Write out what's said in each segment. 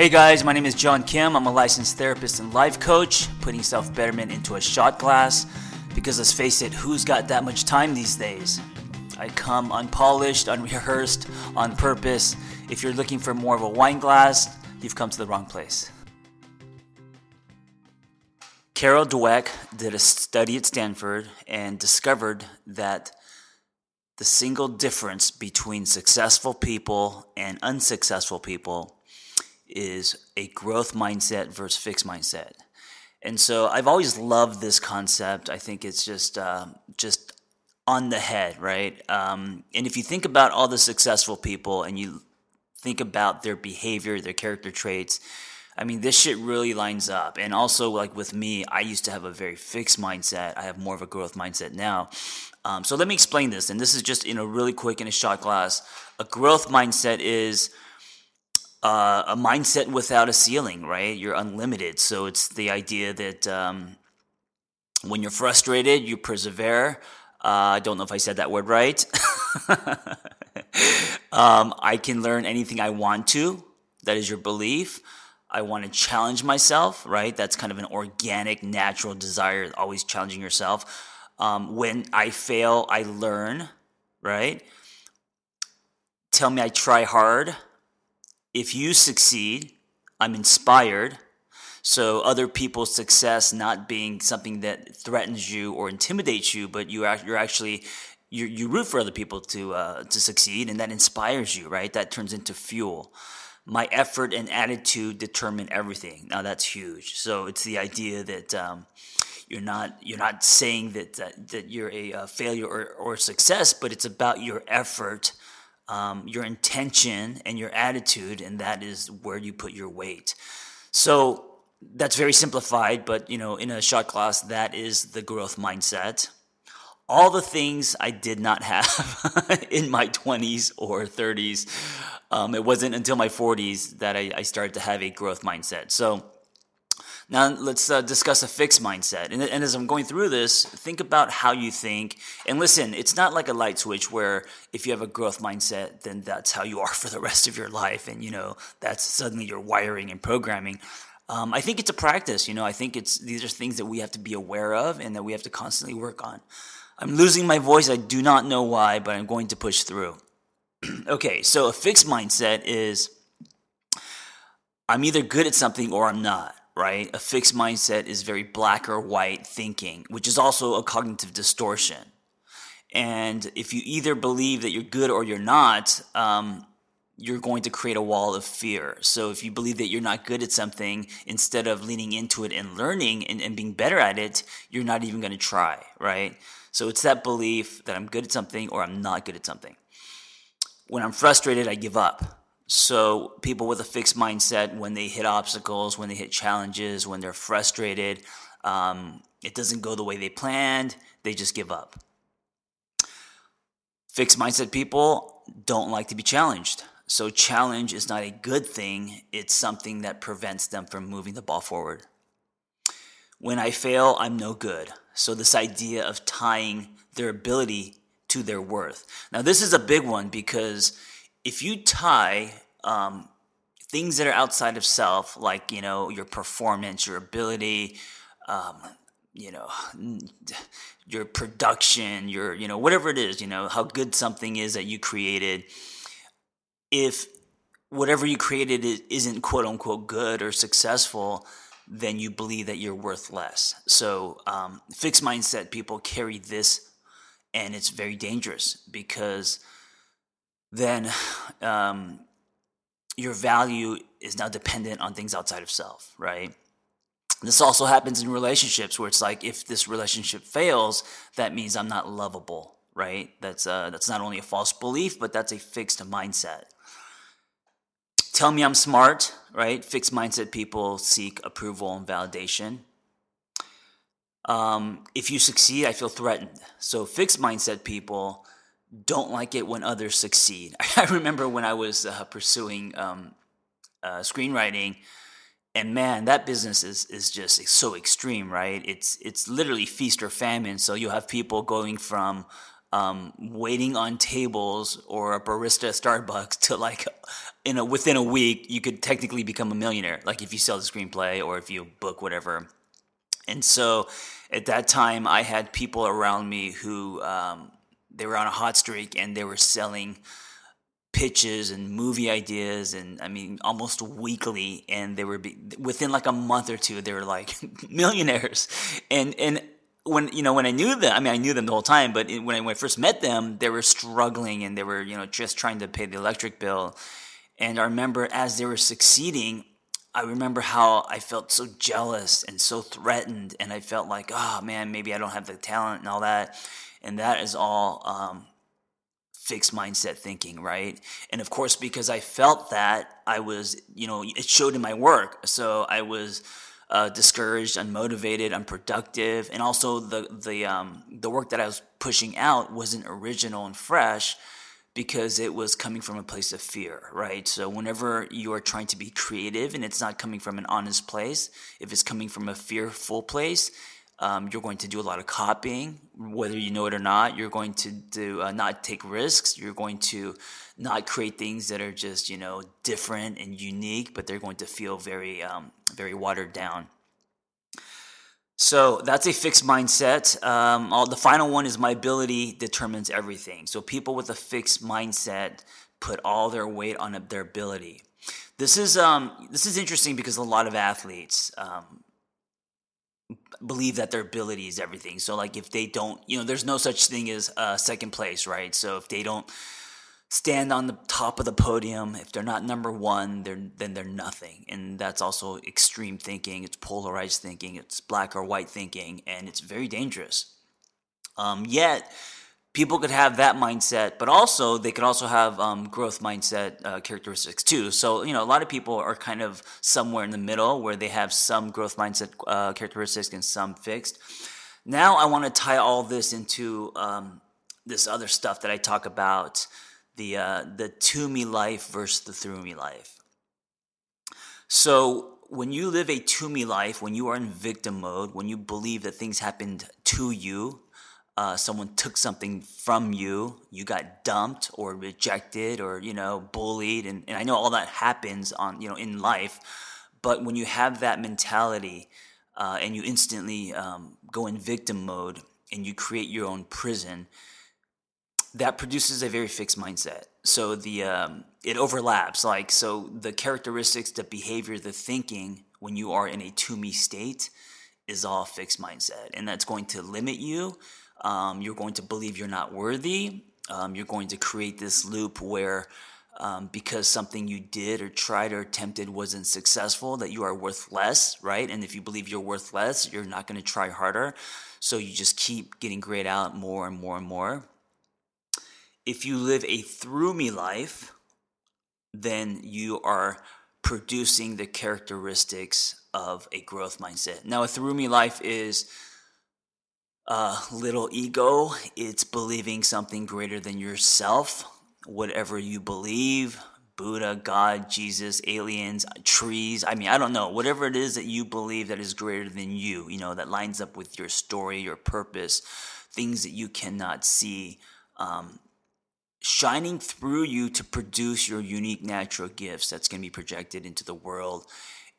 Hey guys, my name is John Kim. I'm a licensed therapist and life coach, putting self betterment into a shot glass. Because let's face it, who's got that much time these days? I come unpolished, unrehearsed, on purpose. If you're looking for more of a wine glass, you've come to the wrong place. Carol Dweck did a study at Stanford and discovered that the single difference between successful people and unsuccessful people is a growth mindset versus fixed mindset. And so I've always loved this concept. I think it's just uh, just on the head, right? Um, and if you think about all the successful people and you think about their behavior, their character traits, I mean, this shit really lines up. And also, like with me, I used to have a very fixed mindset. I have more of a growth mindset now. Um, so let me explain this. And this is just, in a really quick in a shot glass. A growth mindset is uh, a mindset without a ceiling, right? You're unlimited. So it's the idea that um, when you're frustrated, you persevere. Uh, I don't know if I said that word right. um, I can learn anything I want to. That is your belief. I want to challenge myself, right? That's kind of an organic, natural desire, always challenging yourself. Um, when I fail, I learn, right? Tell me I try hard if you succeed, I'm inspired. So other people's success not being something that threatens you or intimidates you, but you are you're actually you you root for other people to uh, to succeed, and that inspires you, right? That turns into fuel. My effort and attitude determine everything. Now that's huge. So it's the idea that. Um, you're not you're not saying that that, that you're a, a failure or, or success, but it's about your effort um, your intention and your attitude, and that is where you put your weight. So that's very simplified, but you know, in a shot class, that is the growth mindset. All the things I did not have in my 20s or 30s. Um, it wasn't until my 40s that I, I started to have a growth mindset. So now let's uh, discuss a fixed mindset. And, and, as I'm going through this, think about how you think. And listen, it's not like a light switch where if you have a growth mindset, then that's how you are for the rest of your life. And, you know, that's suddenly your wiring and programming. Um, I think it's a practice. You know, I think it's these are things that we have to be aware of and that we have to constantly work on. I'm losing my voice. I do not know why, but I'm going to push through. okay, so a fixed mindset is I'm either good at something or I'm not right? A fixed mindset is very black or white thinking, which is also a cognitive distortion. And if you either believe that you're good or you're not, um, you're going to create a wall of fear. So if you believe that you're not good at something, instead of leaning into it and learning and, and being better at it, you're not even going to try, right? So it's that belief that I'm good at something or I'm not good at something. When I'm frustrated, I give up so people with a fixed mindset, when they hit obstacles, when they hit challenges, when they're frustrated, um, it doesn't go the way they planned, they just give up. Fixed mindset people don't like to be challenged. So challenge is not a good thing, it's something that prevents them from moving the ball forward. When I fail, I'm no good. So this idea of tying their ability to their worth. Now this is a big one because if you tie um, things that are outside of self, like you know your performance, your ability, um, you know your production, your you know whatever it is, you know how good something is that you created. If whatever you created isn't quote unquote good or successful, then you believe that you're worth less. So um, fixed mindset people carry this, and it's very dangerous because then um, your value is now dependent on things outside of self, right? This also happens in relationships where it's like if this relationship fails, that means I'm not lovable, right? That's uh, that's not only a false belief, but that's a fixed mindset. Tell me I'm smart, right? Fixed mindset people seek approval and validation. Um, if you succeed, I feel threatened. So fixed mindset people don't like it when others succeed. I remember when I was uh, pursuing um, uh, screenwriting, and man, that business is is just so extreme, right? It's it's literally feast or famine. So you have people going from um, waiting on tables or a barista at Starbucks to like in a within a week you could technically become a millionaire like if you sell the screenplay or if you book whatever and so at that time I had people around me who um, they were on a hot streak and they were selling pitches and movie ideas and I mean almost weekly. And they were be, within like a month or two they were like millionaires. And and when you know when I knew them I mean I knew them the whole time but when I, when I first met them they were struggling and they were you know just trying to pay the electric bill. And I remember as they were succeeding I remember how I felt so jealous and so threatened and I felt like oh man maybe I don't have the talent and all that and that is all um, fixed mindset thinking, right? And of course, because I felt that, I was, you know, it showed in my work. So I was uh, discouraged, unmotivated, unproductive, and also the the um, the work that I was pushing out wasn't original and fresh because it was coming from a place of fear, right? So whenever you are trying to be creative and it's not coming from an honest place, if it's coming from a fearful place, um, you're going to do a lot of copying, whether you know it or not. You're going to do uh, not take risks. You're going to not create things that are just you know different and unique, but they're going to feel very um, very watered down. So that's a fixed mindset. Um, the final one is my ability determines everything. So people with a fixed mindset put all their weight on their ability. This is um, this is interesting because a lot of athletes, um, believe that their ability is everything. So like if they don't, you know, there's no such thing as uh, second place, right? So if they don't stand on the top of the podium, if they're not number one, they're then they're nothing. And that's also extreme thinking. It's polarized thinking. It's black or white thinking, and it's very dangerous. Um, yet people could have that mindset, but also they could also have um, growth mindset uh, characteristics too. So you know, a lot of people are kind of somewhere in the middle where they have some growth mindset uh, characteristics and some fixed. Now I want to tie all this into um, this other stuff that I talk about the uh, the to me life versus the through me life. So when you live a to me life, when you are in victim mode, when you believe that things happened to you uh, someone took something from you, you got dumped or rejected or you know bullied, and, and I know all that happens on you know in life, but when you have that mentality uh, and you instantly um, go in victim mode and you create your own prison, that produces a very fixed mindset. So the um, it overlaps. Like so, the characteristics, the behavior, the thinking when you are in a to me state is all fixed mindset, and that's going to limit you um, you're going to believe you're not worthy. Um, you're going to create this loop where um, because something you did or tried or attempted wasn't successful, that you are worth less, right? And if you believe you're worth less, you're not going to try harder. So you just keep getting grayed out more and more and more. If you live a through me life, then you are producing the characteristics of a growth mindset. Now, a through me life is a little ego, it's believing something greater than yourself, whatever you believe. Buddha, God, Jesus, aliens, trees. I mean, I don't know. Whatever it is that you believe that is greater than you, you know, that lines up with your story, your purpose, things that you cannot see, um, shining through you to produce your unique natural gifts that's going to be projected into the world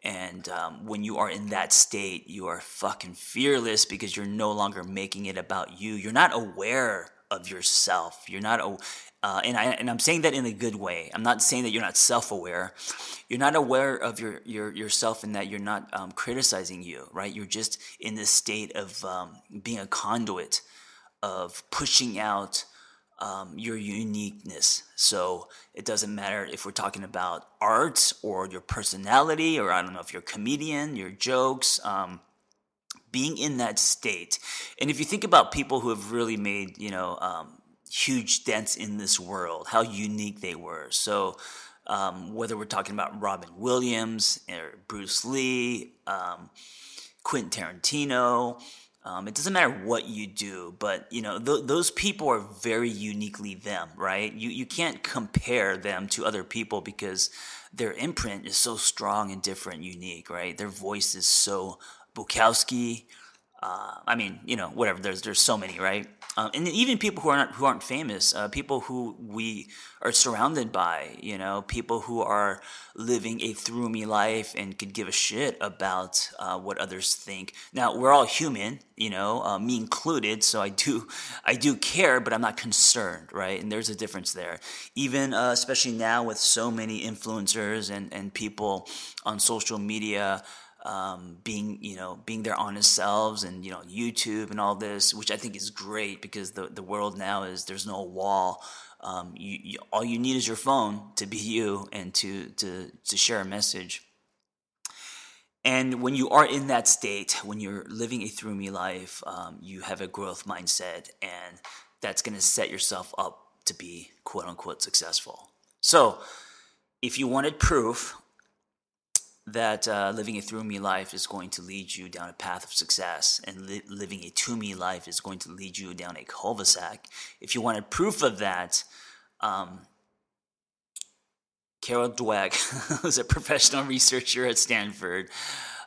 and um, when you are in that state, you are fucking fearless because you're no longer making it about you. You're not aware of yourself. You're not, uh, and I and I'm saying that in a good way. I'm not saying that you're not self-aware. You're not aware of your your yourself in that you're not um, criticizing you, right? You're just in this state of um, being a conduit of pushing out um, your uniqueness. So it doesn't matter if we're talking about art or your personality, or I don't know if you're a comedian, your jokes, um, being in that state. And if you think about people who have really made, you know, um, huge dents in this world, how unique they were. So um, whether we're talking about Robin Williams or Bruce Lee, um, Quentin Tarantino, um, it doesn't matter what you do, but you know th- those people are very uniquely them, right? You you can't compare them to other people because their imprint is so strong and different, unique, right? Their voice is so Bukowski. Uh, I mean, you know, whatever. There's there's so many, right? Um, and even people who are not who aren't famous, uh, people who we are surrounded by, you know, people who are living a through me life and could give a shit about uh, what others think. Now we're all human, you know, uh, me included. So I do, I do care, but I'm not concerned, right? And there's a difference there. Even uh, especially now with so many influencers and and people on social media um, being you know being their honest selves and you know YouTube and all this, which I think is great because the the world now is there's no wall. Um, you, you, all you need is your phone to be you and to to to share a message. And when you are in that state, when you're living a through me life, um, you have a growth mindset, and that's going to set yourself up to be quote unquote successful. So, if you wanted proof that uh, living a through me life is going to lead you down a path of success, and li- living a to me life is going to lead you down a cul-de-sac. If you wanted proof of that, um, Carol Dweck, who's a professional researcher at Stanford,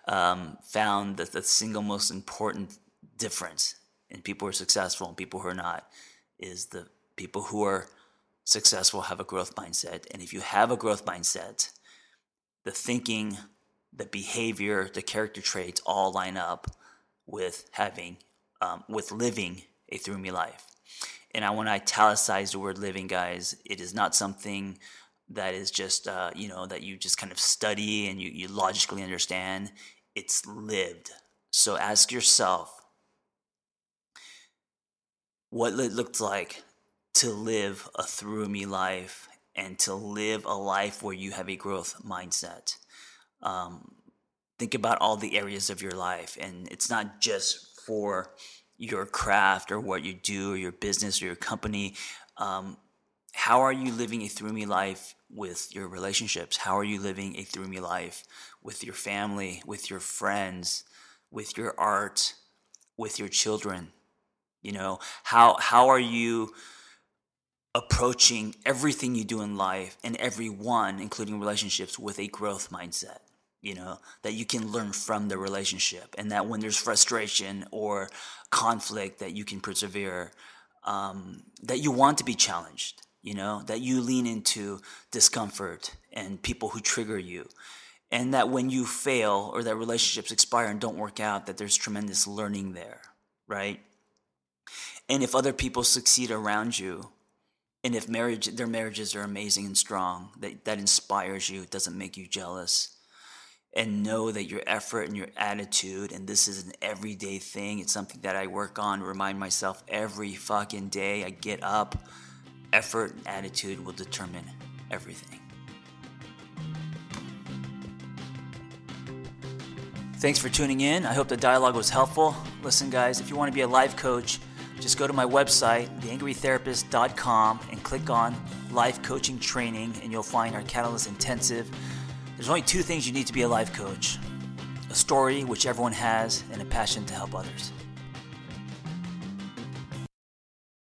um, found that the single most important difference in people who are successful and people who are not is the people who are successful have a growth mindset. And if you have a growth mindset, the thinking, the behavior, the character traits all line up with having, um, with living a through me life. And I want to italicize the word living, guys. It is not something that is just, uh, you know, that you just kind of study and you, you logically understand. It's lived. So ask yourself what it looked like to live a through me life and to live a life where you have a growth mindset. Um, think about all the areas of your life, and it's not just for your craft or what you do or your business or your company. Um, how are you living a through me life with your relationships? How are you living a through me life with your family, with your friends, with your art, with your children? You know, how how are you approaching everything you do in life and everyone, including relationships, with a growth mindset. You know, that you can learn from the relationship, and that when there's frustration or conflict, that you can persevere, um, that you want to be challenged, you know, that you lean into discomfort and people who trigger you. And that when you fail or that relationships expire and don't work out, that there's tremendous learning there, right? And if other people succeed around you, and if marriage their marriages are amazing and strong that that inspires you it doesn't make you jealous and know that your effort and your attitude and this is an everyday thing. It's something that i work on remind myself every fucking day. I get up. Effort and attitude will determine everything. Thanks for tuning in. I hope the dialogue was helpful. Listen guys if you want to be a life coach just go to my website, theangrytherapist.com, and click on Life Coaching Training, and you'll find our Catalyst Intensive. There's only two things you need to be a life coach a story, which everyone has, and a passion to help others.